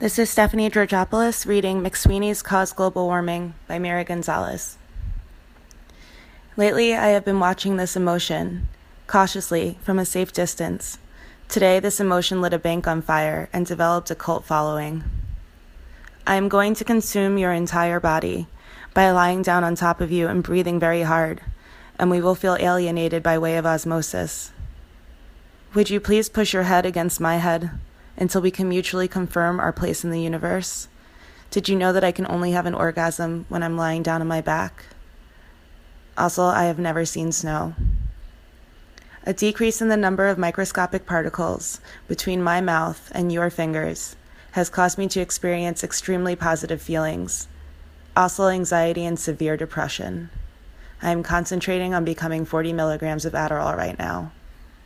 This is Stephanie Georgopoulos reading McSweeney's Cause Global Warming by Mary Gonzalez. Lately, I have been watching this emotion, cautiously, from a safe distance. Today, this emotion lit a bank on fire and developed a cult following. I am going to consume your entire body by lying down on top of you and breathing very hard, and we will feel alienated by way of osmosis. Would you please push your head against my head until we can mutually confirm our place in the universe? Did you know that I can only have an orgasm when I'm lying down on my back? Also, I have never seen snow. A decrease in the number of microscopic particles between my mouth and your fingers has caused me to experience extremely positive feelings, also anxiety and severe depression. I am concentrating on becoming 40 milligrams of Adderall right now.